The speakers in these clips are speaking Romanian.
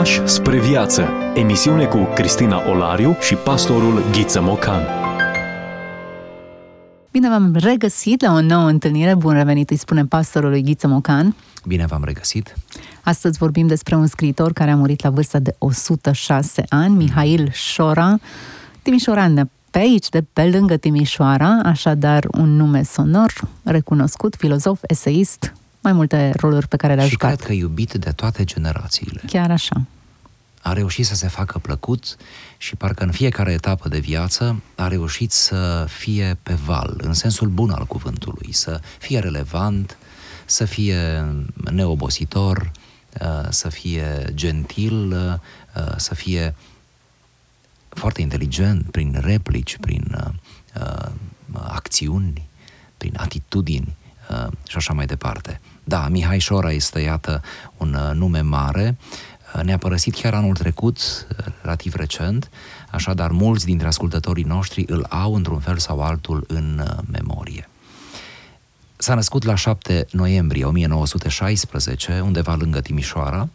Pași spre viață. Emisiune cu Cristina Olariu și pastorul Ghiță Mocan. Bine v-am regăsit la o nouă întâlnire. Bun revenit, îi spunem pastorului Ghiță Mocan. Bine v-am regăsit. Astăzi vorbim despre un scriitor care a murit la vârsta de 106 ani, Mihail Șora, timișoran de pe aici, de pe lângă Timișoara, așadar un nume sonor, recunoscut, filozof, eseist, mai multe roluri pe care le-a și jucat. cred că iubit de toate generațiile. Chiar așa. A reușit să se facă plăcut și parcă în fiecare etapă de viață a reușit să fie pe val, în sensul bun al cuvântului, să fie relevant, să fie neobositor, uh, să fie gentil, uh, să fie foarte inteligent prin replici, prin uh, uh, acțiuni, prin atitudini uh, și așa mai departe. Da, Mihai Șora este, iată, un uh, nume mare, uh, ne-a părăsit chiar anul trecut, uh, relativ recent, așadar mulți dintre ascultătorii noștri îl au într-un fel sau altul în uh, memorie. S-a născut la 7 noiembrie 1916, undeva lângă Timișoara,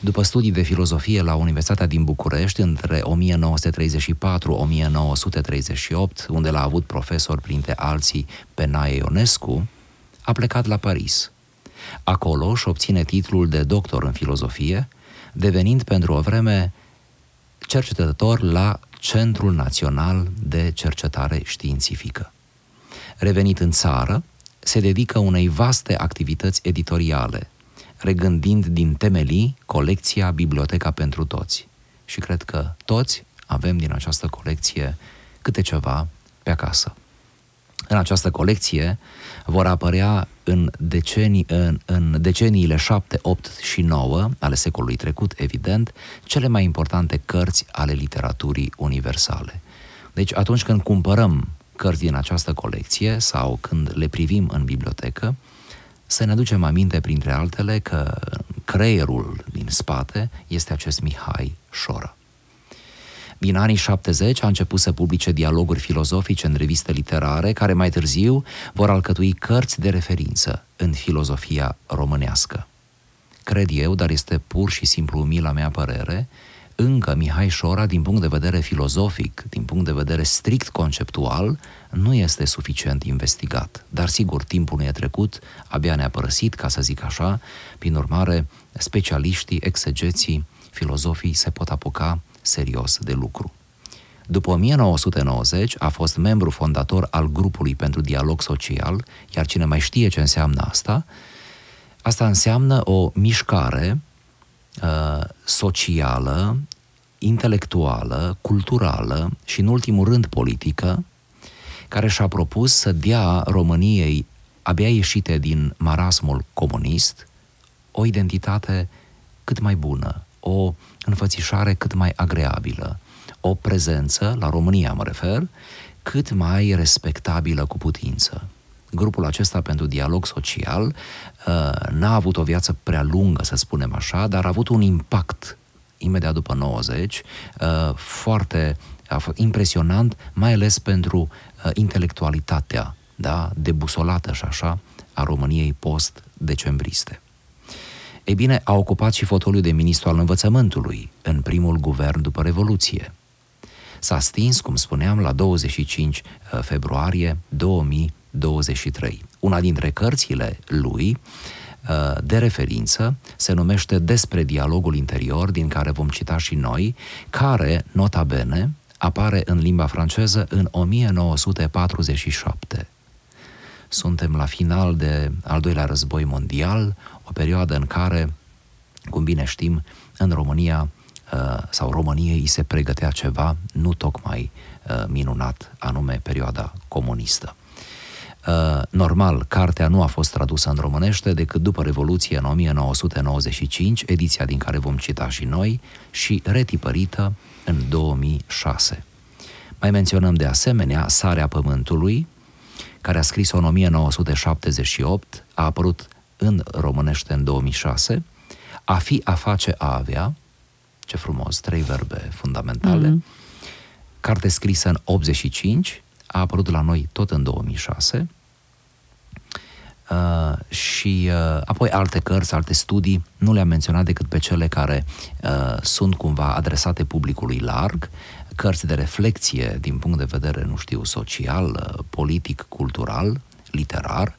după studii de filozofie la Universitatea din București între 1934-1938, unde l-a avut profesor printre alții pe Nae Ionescu, a plecat la Paris. Acolo își obține titlul de doctor în filozofie, devenind pentru o vreme cercetător la Centrul Național de Cercetare Științifică. Revenit în țară, se dedică unei vaste activități editoriale, regândind din temelii colecția Biblioteca pentru Toți. Și cred că toți avem din această colecție câte ceva pe acasă. În această colecție vor apărea în, decenii, în, în deceniile 7, 8 și 9 ale secolului trecut, evident, cele mai importante cărți ale literaturii universale. Deci atunci când cumpărăm cărți din această colecție sau când le privim în bibliotecă, să ne aducem aminte, printre altele, că creierul din spate este acest Mihai Șora. Din anii 70 a început să publice dialoguri filozofice în reviste literare, care mai târziu vor alcătui cărți de referință în filozofia românească. Cred eu, dar este pur și simplu umila mea părere, încă Mihai Șora, din punct de vedere filozofic, din punct de vedere strict conceptual, nu este suficient investigat. Dar sigur, timpul nu e trecut, abia ne-a părăsit, ca să zic așa, prin urmare, specialiștii, exegeții, filozofii se pot apuca serios de lucru. După 1990 a fost membru fondator al grupului pentru dialog social, iar cine mai știe ce înseamnă asta, asta înseamnă o mișcare uh, socială, intelectuală, culturală și, în ultimul rând, politică, care și-a propus să dea României, abia ieșite din marasmul comunist, o identitate cât mai bună, o înfățișare cât mai agreabilă, o prezență, la România mă refer, cât mai respectabilă cu putință. Grupul acesta pentru dialog social uh, n-a avut o viață prea lungă, să spunem așa, dar a avut un impact imediat după 90, uh, foarte a fost impresionant, mai ales pentru uh, intelectualitatea da, debusolată și așa a României post-decembriste. Ei bine, a ocupat și fotoliul de ministru al învățământului în primul guvern după Revoluție. S-a stins, cum spuneam, la 25 uh, februarie 2023. Una dintre cărțile lui uh, de referință se numește Despre dialogul interior, din care vom cita și noi, care, nota bene, apare în limba franceză în 1947. Suntem la final de al doilea război mondial, o perioadă în care, cum bine știm, în România uh, sau României îi se pregătea ceva nu tocmai uh, minunat, anume perioada comunistă. Uh, normal, cartea nu a fost tradusă în românește decât după Revoluție în 1995, ediția din care vom cita și noi, și retipărită în 2006. Mai menționăm de asemenea Sarea Pământului, care a scris-o în 1978, a apărut în românește în 2006, A fi, a face, a avea, ce frumos, trei verbe fundamentale, mm-hmm. carte scrisă în 85, a apărut la noi tot în 2006, Uh, și uh, apoi alte cărți, alte studii, nu le-am menționat decât pe cele care uh, sunt cumva adresate publicului larg, cărți de reflexie din punct de vedere, nu știu, social, uh, politic, cultural, literar,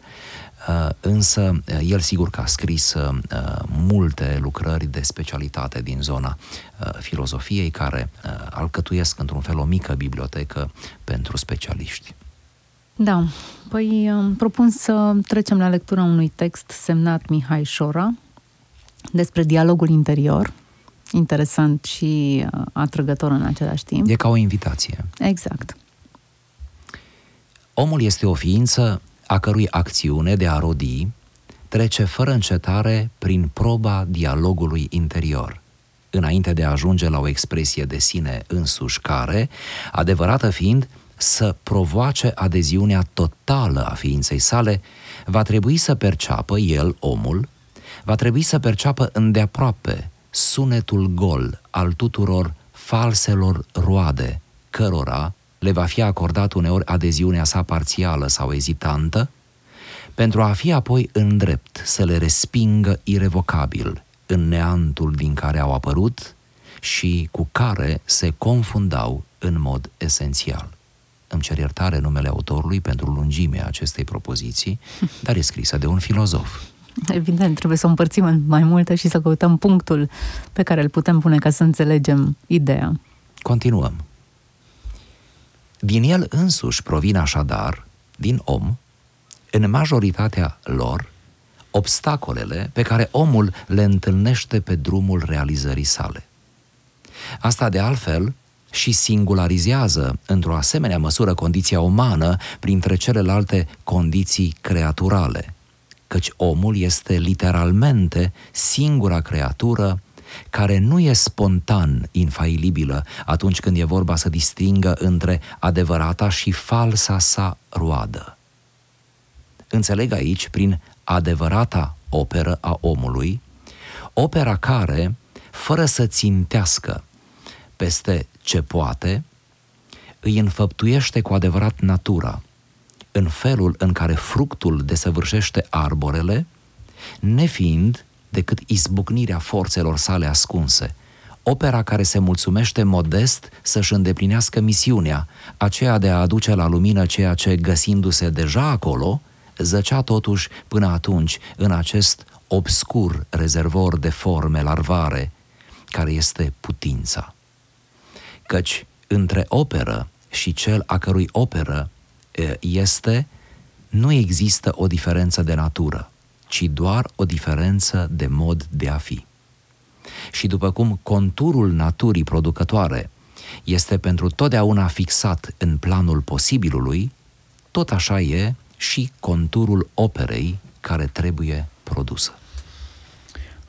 uh, însă uh, el sigur că a scris uh, multe lucrări de specialitate din zona uh, filozofiei care uh, alcătuiesc într-un fel o mică bibliotecă pentru specialiști. Da, păi propun să trecem la lectura unui text semnat Mihai Șora despre dialogul interior, interesant și uh, atrăgător în același timp. E ca o invitație. Exact. Omul este o ființă a cărui acțiune de a rodi trece fără încetare prin proba dialogului interior, înainte de a ajunge la o expresie de sine însuși care, adevărată fiind, să provoace adeziunea totală a ființei sale, va trebui să perceapă el, omul, va trebui să perceapă îndeaproape sunetul gol al tuturor falselor roade, cărora le va fi acordat uneori adeziunea sa parțială sau ezitantă, pentru a fi apoi în drept să le respingă irevocabil în neantul din care au apărut și cu care se confundau în mod esențial. Îmi cer iertare numele autorului pentru lungimea acestei propoziții, dar e scrisă de un filozof. Evident, trebuie să o împărțim în mai multe și să căutăm punctul pe care îl putem pune ca să înțelegem ideea. Continuăm. Din el însuși provin așadar, din om, în majoritatea lor, obstacolele pe care omul le întâlnește pe drumul realizării sale. Asta, de altfel, și singularizează într-o asemenea măsură condiția umană printre celelalte condiții creaturale, căci omul este literalmente singura creatură care nu e spontan infailibilă atunci când e vorba să distingă între adevărata și falsa sa roadă. Înțeleg aici, prin adevărata operă a omului, opera care, fără să țintească peste ce poate, îi înfăptuiește cu adevărat natura, în felul în care fructul desăvârșește arborele, nefiind decât izbucnirea forțelor sale ascunse, opera care se mulțumește modest să-și îndeplinească misiunea, aceea de a aduce la lumină ceea ce, găsindu-se deja acolo, zăcea totuși până atunci în acest obscur rezervor de forme larvare, care este putința. Căci între operă și cel a cărui operă este, nu există o diferență de natură, ci doar o diferență de mod de a fi. Și după cum conturul naturii producătoare este pentru totdeauna fixat în planul posibilului, tot așa e și conturul operei care trebuie produsă.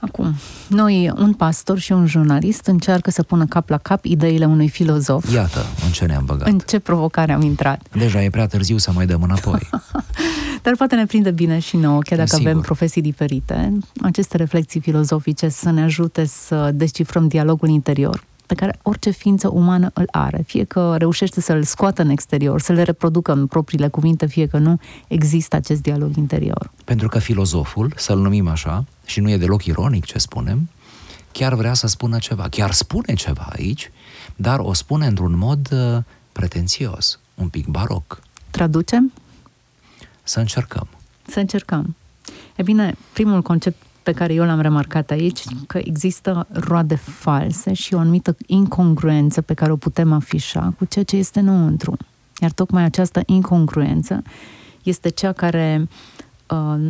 Acum, noi, un pastor și un jurnalist, încearcă să pună cap la cap ideile unui filozof. Iată, în ce ne-am băgat. În ce provocare am intrat. Deja e prea târziu să mai dăm înapoi. Dar poate ne prinde bine și nouă, chiar dacă Sigur. avem profesii diferite, aceste reflexii filozofice să ne ajute să descifrăm dialogul interior pe care orice ființă umană îl are. Fie că reușește să-l scoată în exterior, să le reproducă în propriile cuvinte, fie că nu, există acest dialog interior. Pentru că filozoful, să-l numim așa, și nu e deloc ironic ce spunem, chiar vrea să spună ceva, chiar spune ceva aici, dar o spune într-un mod uh, pretențios, un pic baroc. Traducem? Să încercăm. Să încercăm. E bine, primul concept pe care eu l-am remarcat aici, că există roade false și o anumită incongruență pe care o putem afișa cu ceea ce este înăuntru. Iar tocmai această incongruență este cea care uh,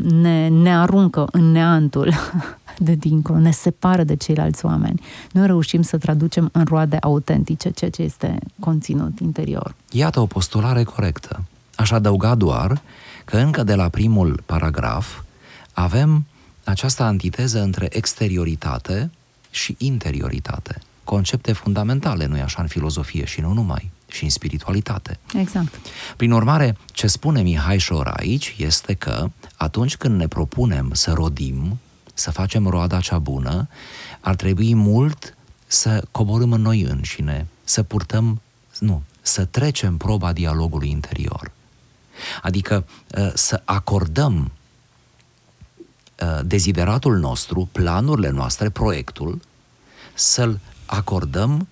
ne, ne aruncă în neantul de dincolo, ne separă de ceilalți oameni. Nu reușim să traducem în roade autentice ceea ce este conținut interior. Iată o postulare corectă. Aș adăuga doar că încă de la primul paragraf avem această antiteză între exterioritate și interioritate. Concepte fundamentale, nu-i așa, în filozofie și nu numai, și în spiritualitate. Exact. Prin urmare, ce spune Mihai Șor aici este că atunci când ne propunem să rodim, să facem roada cea bună, ar trebui mult să coborâm în noi înșine, să purtăm, nu, să trecem proba dialogului interior. Adică ă, să acordăm uh, dezideratul nostru, planurile noastre, proiectul, să-l acordăm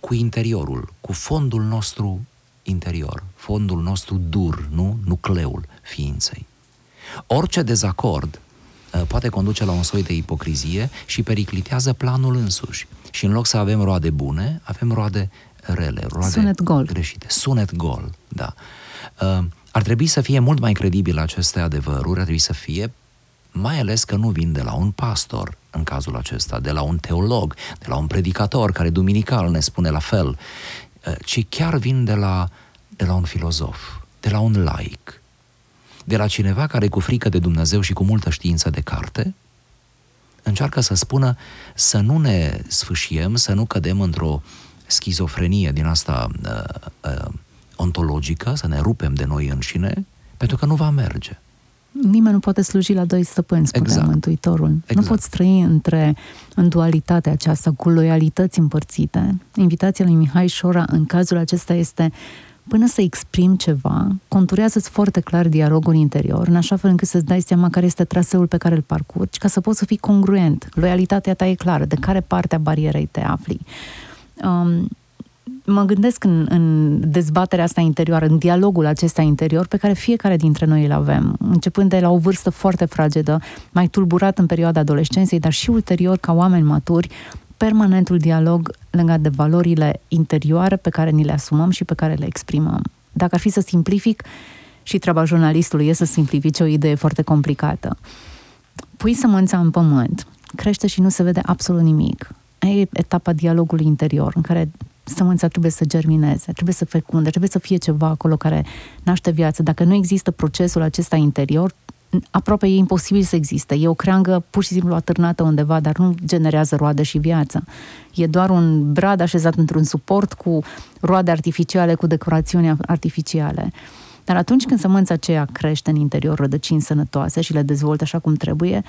cu interiorul, cu fondul nostru interior, fondul nostru dur, nu? Nucleul ființei. Orice dezacord uh, poate conduce la un soi de ipocrizie și periclitează planul însuși. Și în loc să avem roade bune, avem roade rele, roade Sunet gol. greșite. Sunet gol, da. Uh, ar trebui să fie mult mai credibil aceste adevăruri, ar trebui să fie mai ales că nu vin de la un pastor, în cazul acesta, de la un teolog, de la un predicator care duminical ne spune la fel, uh, ci chiar vin de la, de la un filozof, de la un laic, de la cineva care cu frică de Dumnezeu și cu multă știință de carte, încearcă să spună să nu ne sfâșiem, să nu cădem într-o schizofrenie din asta uh, uh, ontologică, să ne rupem de noi înșine, pentru că nu va merge. Nimeni nu poate sluji la doi stăpâni, spune Exact. Mântuitorul. Exact. Nu poți trăi între, în dualitatea aceasta, cu loialități împărțite. Invitația lui Mihai Șora în cazul acesta este până să exprimi ceva, conturează-ți foarte clar dialogul interior, în așa fel încât să-ți dai seama care este traseul pe care îl parcurgi, ca să poți să fii congruent. Loialitatea ta e clară, de care parte a barierei te afli. Um, mă gândesc în, în dezbaterea asta interioară, în dialogul acesta interior pe care fiecare dintre noi îl avem, începând de la o vârstă foarte fragedă, mai tulburat în perioada adolescenței, dar și ulterior ca oameni maturi, permanentul dialog legat de valorile interioare pe care ni le asumăm și pe care le exprimăm. Dacă ar fi să simplific, și treaba jurnalistului e să simplifice o idee foarte complicată. Pui sămânța în pământ, crește și nu se vede absolut nimic. E etapa dialogului interior, în care sămânța trebuie să germineze, trebuie să fecunde, trebuie să fie ceva acolo care naște viață. Dacă nu există procesul acesta interior, aproape e imposibil să existe. E o creangă pur și simplu atârnată undeva, dar nu generează roade și viață. E doar un brad așezat într-un suport cu roade artificiale, cu decorațiuni artificiale. Dar atunci când sămânța aceea crește în interior rădăcini sănătoase și le dezvoltă așa cum trebuie,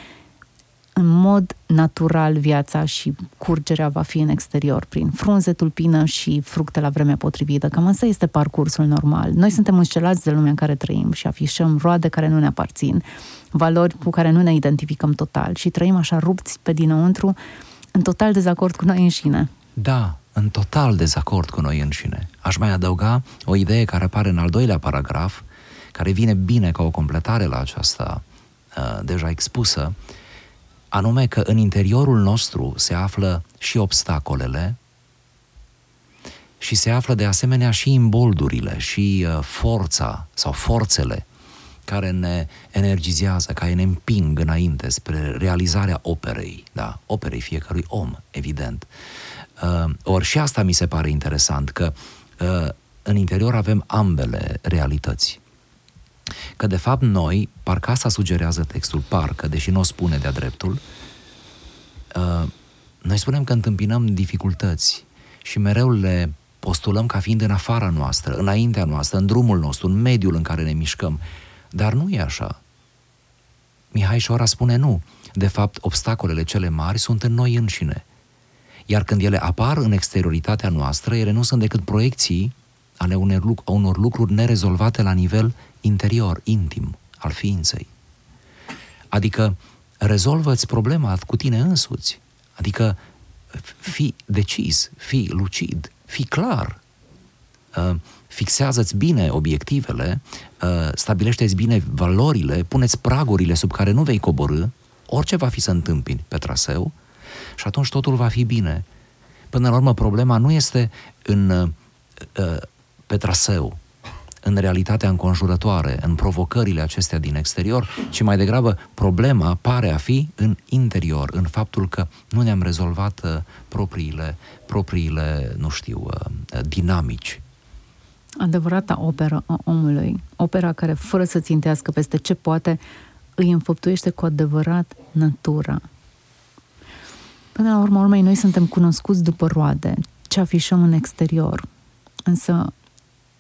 în mod natural viața și curgerea va fi în exterior, prin frunze, tulpină și fructe la vremea potrivită. Cam asta este parcursul normal. Noi suntem înșelați de lumea în care trăim și afișăm roade care nu ne aparțin, valori cu care nu ne identificăm total și trăim așa rupți pe dinăuntru, în total dezacord cu noi înșine. Da, în total dezacord cu noi înșine. Aș mai adăuga o idee care apare în al doilea paragraf, care vine bine ca o completare la aceasta uh, deja expusă, anume că în interiorul nostru se află și obstacolele și se află de asemenea și imboldurile și uh, forța sau forțele care ne energizează, care ne împing înainte spre realizarea operei, da, operei fiecărui om, evident. Uh, ori și asta mi se pare interesant, că uh, în interior avem ambele realități. Că de fapt noi, parcă asta sugerează textul, parcă, deși nu o spune de-a dreptul, uh, noi spunem că întâmpinăm dificultăți și mereu le postulăm ca fiind în afara noastră, înaintea noastră, în drumul nostru, în mediul în care ne mișcăm. Dar nu e așa. Mihai Șora spune nu. De fapt, obstacolele cele mari sunt în noi înșine. Iar când ele apar în exterioritatea noastră, ele nu sunt decât proiecții ale unor, luc- unor lucruri nerezolvate la nivel interior, intim, al ființei. Adică rezolvă-ți problema cu tine însuți. Adică fi decis, fi lucid, fi clar. Uh, fixează-ți bine obiectivele, uh, stabilește-ți bine valorile, puneți pragurile sub care nu vei coborâ, orice va fi să întâmpini pe traseu și atunci totul va fi bine. Până la urmă, problema nu este în, uh, pe traseu, în realitatea înconjurătoare, în provocările acestea din exterior, ci mai degrabă problema pare a fi în interior, în faptul că nu ne-am rezolvat uh, propriile, propriile, nu știu, uh, dinamici. Adevărata operă a omului, opera care, fără să țintească peste ce poate, îi înfăptuiește cu adevărat natura. Până la urmă, urmei, noi suntem cunoscuți după roade, ce afișăm în exterior. Însă,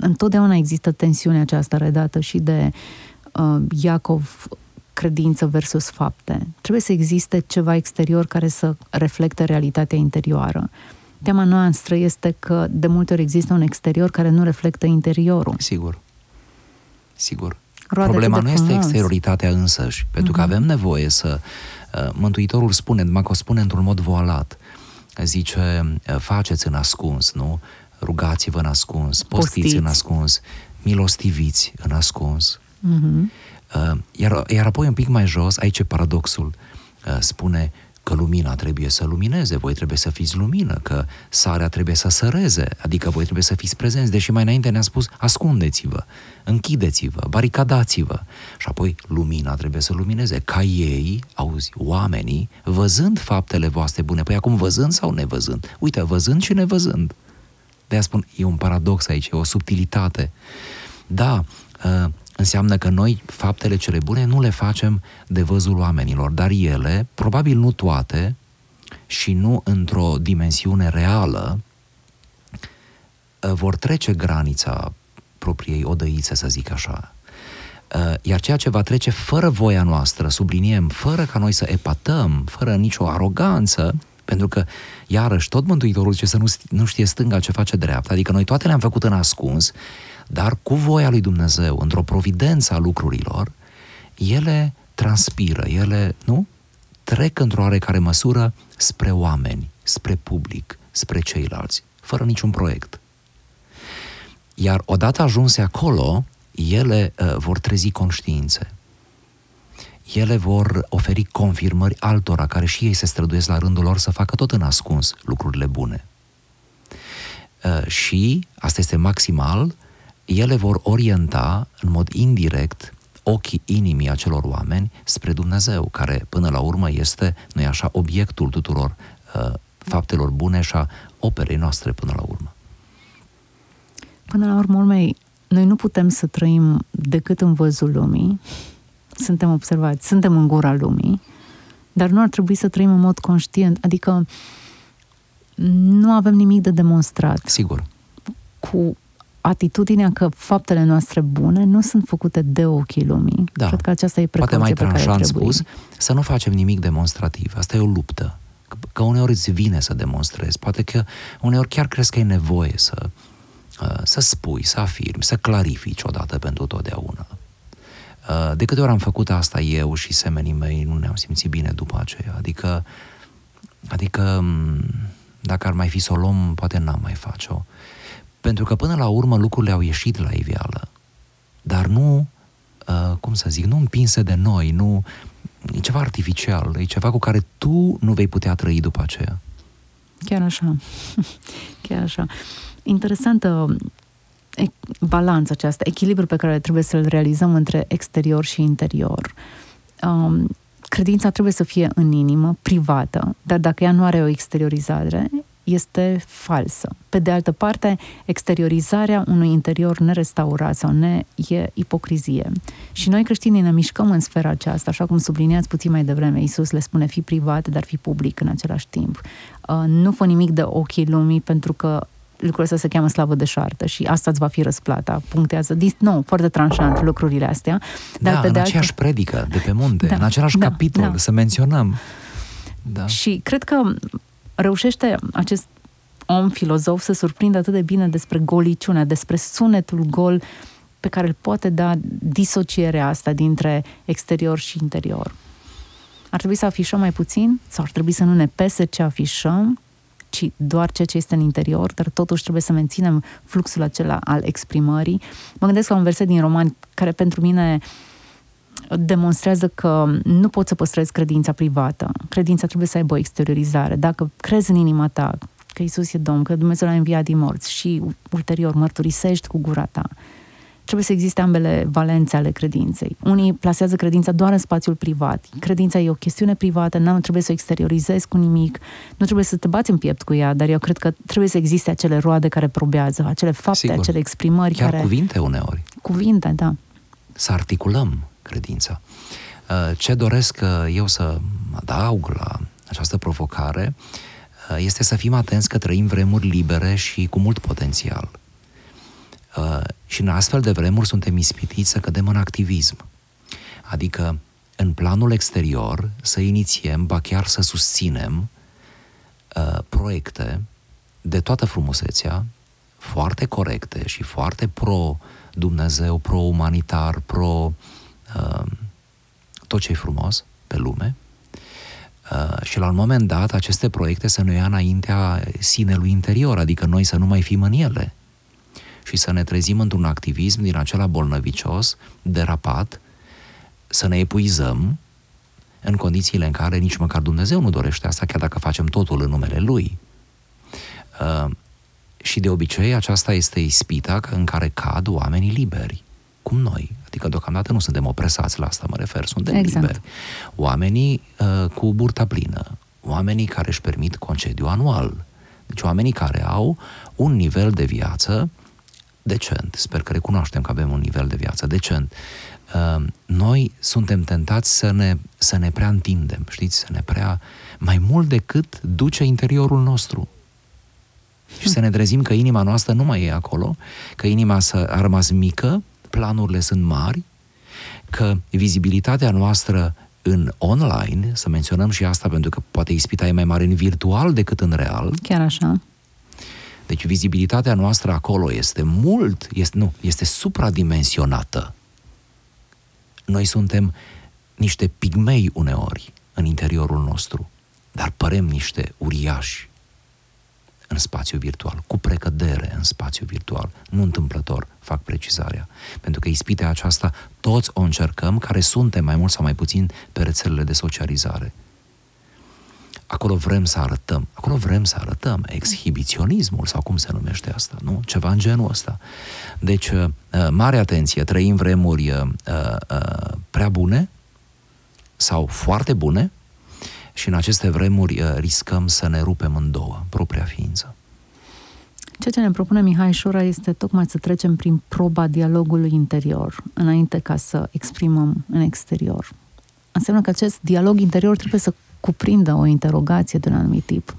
întotdeauna există tensiunea aceasta redată și de uh, Iacov, credință versus fapte. Trebuie să existe ceva exterior care să reflecte realitatea interioară. Tema noastră este că de multe ori există un exterior care nu reflectă interiorul. Sigur. Sigur. roade Problema atât nu de este frumos. exterioritatea însăși, pentru că Mhm. avem nevoie să... uh, Mântuitorul spune, numai că o spune într-un mod voalat. Zice, uh, faceți în ascuns, nu? Rugați-vă în ascuns, postiți, Postiți. în ascuns, milostiviți în ascuns. Mhm. Uh, Iar, iar apoi un pic mai jos, aici e paradoxul, uh, spune că lumina trebuie să lumineze, voi trebuie să fiți lumină, că sarea trebuie să săreze, adică voi trebuie să fiți prezenți, deși mai înainte ne-a spus ascundeți-vă, închideți-vă, baricadați-vă. Și apoi lumina trebuie să lumineze, ca ei, auzi, oamenii, văzând faptele voastre bune, păi acum văzând sau nevăzând? Uite, văzând și nevăzând. De-aia spun, e un paradox aici, e o subtilitate. Da, uh, înseamnă că noi faptele cele bune nu le facem de văzul oamenilor, dar ele, probabil nu toate, și nu într-o dimensiune reală, uh, vor trece granița propriei odăițe, să zic așa. Uh, Iar ceea ce va trece fără voia noastră, subliniem, fără ca noi să epatăm, fără nicio aroganță, pentru că, iarăși, tot Mântuitorul zice să nu, sti- nu știe stânga ce face dreapta, adică noi toate le-am făcut în ascuns, dar cu voia lui Dumnezeu, într-o providență a lucrurilor, ele transpiră, ele, nu? Trec într-o oarecare măsură spre oameni, spre public, spre ceilalți, fără niciun proiect. Iar odată ajunse acolo, ele uh, vor trezi conștiințe. Ele vor oferi confirmări altora care și ei se străduiesc la rândul lor să facă tot în ascuns lucrurile bune. Uh, și, asta este maximal, ele vor orienta în mod indirect ochii inimii acelor oameni spre Dumnezeu, care până la urmă este, nu așa, obiectul tuturor uh, faptelor bune și a operei noastre până la urmă. Până la urmă, urmei, noi nu putem să trăim decât în văzul lumii. Suntem observați, suntem în gura lumii, dar nu ar trebui să trăim în mod conștient, adică nu avem nimic de demonstrat Sigur. cu atitudinea că faptele noastre bune nu sunt făcute de ochii lumii. Da. Cred că aceasta e Poate precauție mai pe care tranșant trebuie. spus, să nu facem nimic demonstrativ. Asta e o luptă. Că, că uneori îți vine să demonstrezi. Poate că uneori chiar crezi că e nevoie să, uh, să spui, să afirmi, să clarifici odată pentru totdeauna. Uh, De câte ori am făcut asta eu și semenii mei, nu ne-am simțit bine după aceea. Adică, adică m, dacă ar mai fi să o luăm, poate n-am mai face-o. Pentru că până la urmă lucrurile au ieșit la iveală. Dar nu, uh, cum să zic, nu împinse de noi, nu, e ceva artificial, e ceva cu care tu nu vei putea trăi după aceea. Chiar așa. Chiar așa. Interesantă e- balanța aceasta, echilibru pe care trebuie să-l realizăm între exterior și interior. Um, credința trebuie să fie în inimă, privată, dar dacă ea nu are o exteriorizare, este falsă. Pe de altă parte, exteriorizarea unui interior nerestaurat sau ne e ipocrizie. Și noi creștinii ne mișcăm în sfera aceasta, așa cum subliniați puțin mai devreme. Iisus le spune fi privat, dar fi public în același timp. Uh, nu fă nimic de ochii lumii, pentru că lucrul ăsta se cheamă slavă de șartă și asta îți va fi răsplata. Punctează din nou, foarte tranșant lucrurile astea. Dar da, pe în de aceeași altă... predică de pe munte, Da, în același da, capitol, da. să menționăm. Da. Și cred că reușește acest om filozof să surprindă atât de bine despre goliciunea, despre sunetul gol pe care îl poate da disocierea asta dintre exterior și interior. Ar trebui să afișăm mai puțin sau ar trebui să nu ne pese ce afișăm, ci doar ceea ce este în interior, dar totuși trebuie să menținem fluxul acela al exprimării. Mă gândesc la un verset din Roman care pentru mine demonstrează că nu poți să păstrezi credința privată. Credința trebuie să aibă o exteriorizare. Dacă crezi în inima ta că Isus e Domn, că Dumnezeu l-a înviat din morți și ulterior mărturisești cu gura ta, trebuie să existe ambele valențe ale credinței. Unii plasează credința doar în spațiul privat. Credința e o chestiune privată, nu trebuie să o exteriorizezi cu nimic, nu trebuie să te bați în piept cu ea, dar eu cred că trebuie să existe acele roade care probează, acele fapte, Sigur. acele exprimări Chiar care... cuvinte uneori. Cuvinte, da. Să articulăm credința. Uh, Ce doresc uh, eu să adaug la această provocare uh, este să fim atenți că trăim vremuri libere și cu mult potențial. Uh, Și în astfel de vremuri suntem ispitiți să cădem în activism. Adică, în planul exterior, să inițiem, ba chiar să susținem uh, proiecte de toată frumusețea, foarte corecte și foarte pro-Dumnezeu, pro-umanitar, pro uh, tot ce e frumos pe lume, Uh, și la un moment dat aceste proiecte să ne ia înaintea sinelui interior, adică noi să nu mai fim în ele și să ne trezim într-un activism din acela bolnăvicios, derapat, să ne epuizăm în condițiile în care nici măcar Dumnezeu nu dorește asta, chiar dacă facem totul în numele Lui. Uh, și de obicei aceasta este ispita în care cad oamenii liberi, cum noi. Adică deocamdată nu suntem opresați la asta, mă refer, suntem exact. liberi. Oamenii uh, cu burta plină, oamenii care își permit concediu anual, deci oamenii care au un nivel de viață decent. Sper că recunoaștem că avem un nivel de viață decent. Uh, noi suntem tentați să ne, să ne prea întindem, știți, să ne prea... mai mult decât duce interiorul nostru. Și să ne trezim că inima noastră nu mai e acolo, că inima a rămas mică, planurile sunt mari, că vizibilitatea noastră în online, să menționăm și asta pentru că poate ispita e mai mare în virtual decât în real. Chiar așa. Deci vizibilitatea noastră acolo este mult, este, nu, este supradimensionată. Noi suntem niște pigmei uneori în interiorul nostru, dar părem niște uriași în spațiu virtual, cu precădere în spațiu virtual. Nu întâmplător fac precizarea. Pentru că ispitea aceasta toți o încercăm, care suntem mai mult sau mai puțin pe rețelele de socializare. Acolo vrem să arătăm, acolo vrem să arătăm exhibiționismul sau cum se numește asta, nu? Ceva în genul ăsta. Deci, uh, mare atenție, trăim vremuri uh, uh, prea bune sau foarte bune, și în aceste vremuri uh, riscăm să ne rupem în două, propria ființă. Ceea ce ne propune Mihai Șora este tocmai să trecem prin proba dialogului interior, înainte ca să exprimăm în exterior. Înseamnă că acest dialog interior trebuie să cuprindă o interogație de un anumit tip,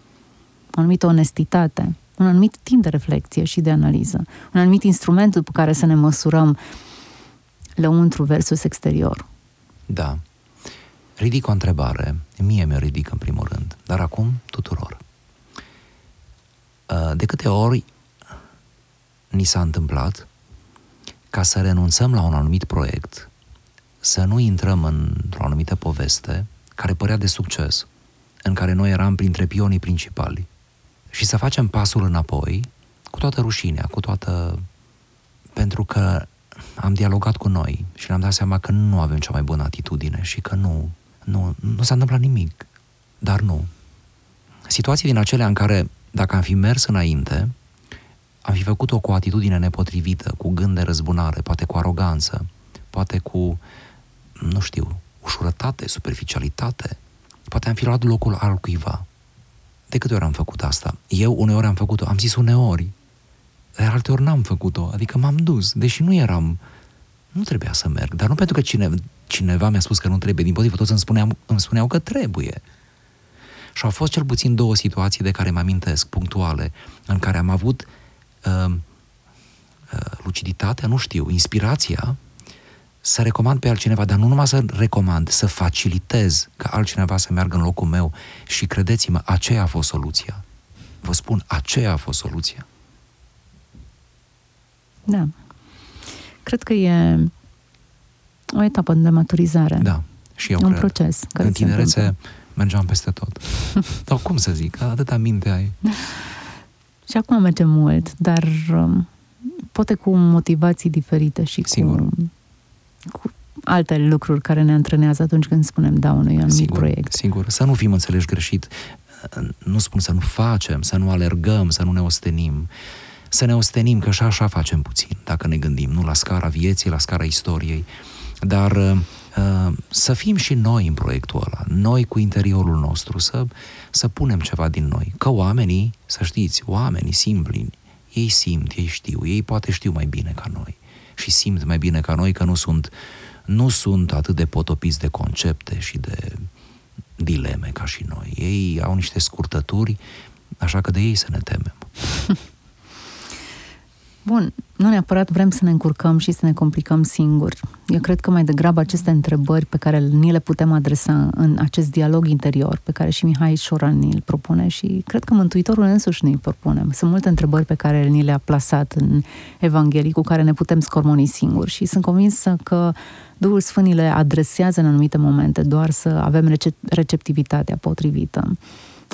o anumită onestitate, un anumit timp de reflexie și de analiză, un anumit instrument după care să ne măsurăm lăuntru versus exterior. Da, ridic o întrebare, mie mi-o ridic în primul rând, dar acum tuturor. Uh, de câte ori ni s-a întâmplat ca să renunțăm la un anumit proiect, să nu intrăm într-o anumită poveste care părea de succes, în care noi eram printre pionii principali, și să facem pasul înapoi cu toată rușinea, cu toată... pentru că am dialogat cu noi și ne-am dat seama că nu avem cea mai bună atitudine și că nu nu, nu s-a întâmplat nimic. Dar nu. Situații din acelea în care, dacă am fi mers înainte, am fi făcut-o cu o atitudine nepotrivită, cu gând de răzbunare, poate cu aroganță, poate cu, nu știu, ușurătate, superficialitate. Poate am fi luat locul al cuiva. De câte ori am făcut asta? Eu uneori am făcut-o, am zis uneori, dar alteori n-am făcut-o, adică m-am dus, deși nu eram, nu trebuia să merg, dar nu pentru că cine, cineva mi-a spus că nu trebuie, din potrivă toți îmi spuneau, îmi spuneau că trebuie. Și au fost cel puțin două situații de care mă amintesc, punctuale, în care am avut uh, uh, luciditatea, nu știu, inspirația să recomand pe altcineva, dar nu numai să recomand, să facilitez ca altcineva să meargă în locul meu și credeți-mă, aceea a fost soluția. Vă spun, aceea a fost soluția. Da. Cred că e o etapă de maturizare. Da, și eu Un cred. proces. Care în tinerețe mergeam peste tot. Sau cum să zic, atâta minte ai. Și acum mergem mult, dar um, poate cu motivații diferite și Sigur. cu, cu alte lucruri care ne antrenează atunci când spunem da unui anumit sigur, proiect. Sigur, să nu fim înțeleși greșit. Nu spun să nu facem, să nu alergăm, să nu ne ostenim. Să ne ostenim, că și așa facem puțin, dacă ne gândim, nu la scara vieții, la scara istoriei. Dar uh, să fim și noi în proiectul ăla, noi cu interiorul nostru, să, să punem ceva din noi. Că oamenii, să știți, oamenii simpli, ei simt, ei știu, ei poate știu mai bine ca noi și simt mai bine ca noi că nu sunt, nu sunt atât de potopiți de concepte și de dileme ca și noi. Ei au niște scurtături, așa că de ei să ne temem. Bun, nu neapărat vrem să ne încurcăm și să ne complicăm singuri. Eu cred că mai degrabă aceste întrebări pe care ni le putem adresa în acest dialog interior, pe care și Mihai Șoran ni îl propune și cred că Mântuitorul însuși ne-l propune. Sunt multe întrebări pe care ni le-a plasat în Evanghelii cu care ne putem scormoni singuri și sunt convinsă că Duhul Sfânt le adresează în anumite momente, doar să avem receptivitatea potrivită.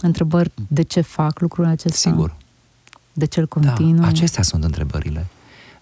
Întrebări de ce fac lucrul acesta? Sigur de cel continuu? Da, acestea sunt întrebările.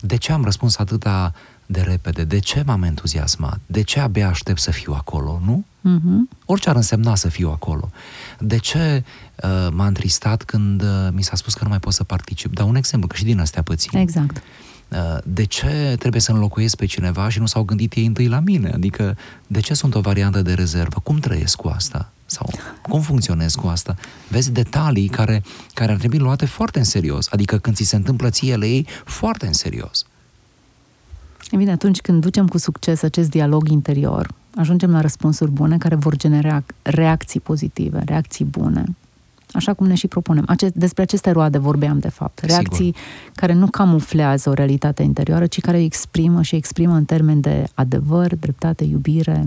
De ce am răspuns atâta de repede? De ce m-am entuziasmat? De ce abia aștept să fiu acolo, nu? Uh-huh. Orice ar însemna să fiu acolo. De ce uh, m-a întristat când uh, mi s-a spus că nu mai pot să particip? Dau un exemplu, că și din astea pățim. Exact. Uh, de ce trebuie să înlocuiesc pe cineva și nu s-au gândit ei întâi la mine? Adică, de ce sunt o variantă de rezervă? Cum trăiesc cu asta? Sau cum funcționez cu asta? Vezi detalii care, care ar trebui luate foarte în serios. Adică când ți se întâmplă ție, le iei foarte în serios. E bine, atunci când ducem cu succes acest dialog interior, ajungem la răspunsuri bune care vor genera reacții pozitive, reacții bune. Așa cum ne și propunem. Ace- despre aceste roade vorbeam, de fapt. Reacții Sigur. care nu camuflează o realitate interioară, ci care exprimă și exprimă în termen de adevăr, dreptate, iubire,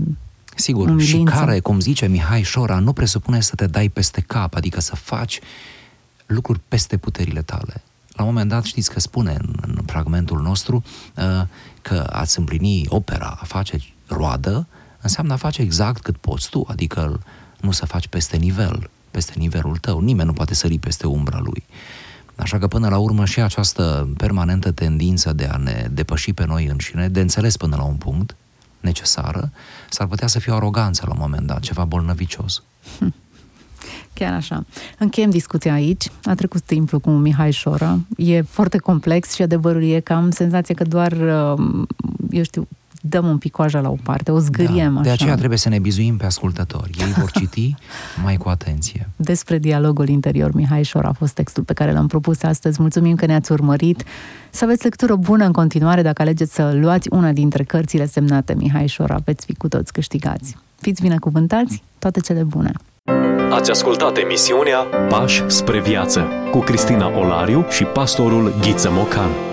Sigur, umilință. și care, cum zice Mihai Șora, nu presupune să te dai peste cap, adică să faci lucruri peste puterile tale. La un moment dat știți că spune în, în fragmentul nostru uh, că ați împlini opera, a face roadă, înseamnă a face exact cât poți tu, adică nu să faci peste nivel, peste nivelul tău. Nimeni nu poate sări peste umbra lui. Așa că până la urmă și această permanentă tendință de a ne depăși pe noi înșine, de înțeles până la un punct, necesară, s-ar putea să fie o aroganță la un moment dat, ceva bolnăvicios. Hm. Chiar așa. Încheiem discuția aici. A trecut timpul cu Mihai Șora. E foarte complex și adevărul e că am senzația că doar, uh, eu știu, dăm un pic coaja la o parte, o zgâriem da, așa. De aceea trebuie să ne bizuim pe ascultători. Ei vor citi mai cu atenție. Despre dialogul interior, Mihai Șor a fost textul pe care l-am propus astăzi. Mulțumim că ne-ați urmărit. Să aveți lectură bună în continuare. Dacă alegeți să luați una dintre cărțile semnate Mihai Șora, veți fi cu toți câștigați. Fiți binecuvântați, toate cele bune! Ați ascultat emisiunea Pași spre viață cu Cristina Olariu și pastorul Ghiță Mocan.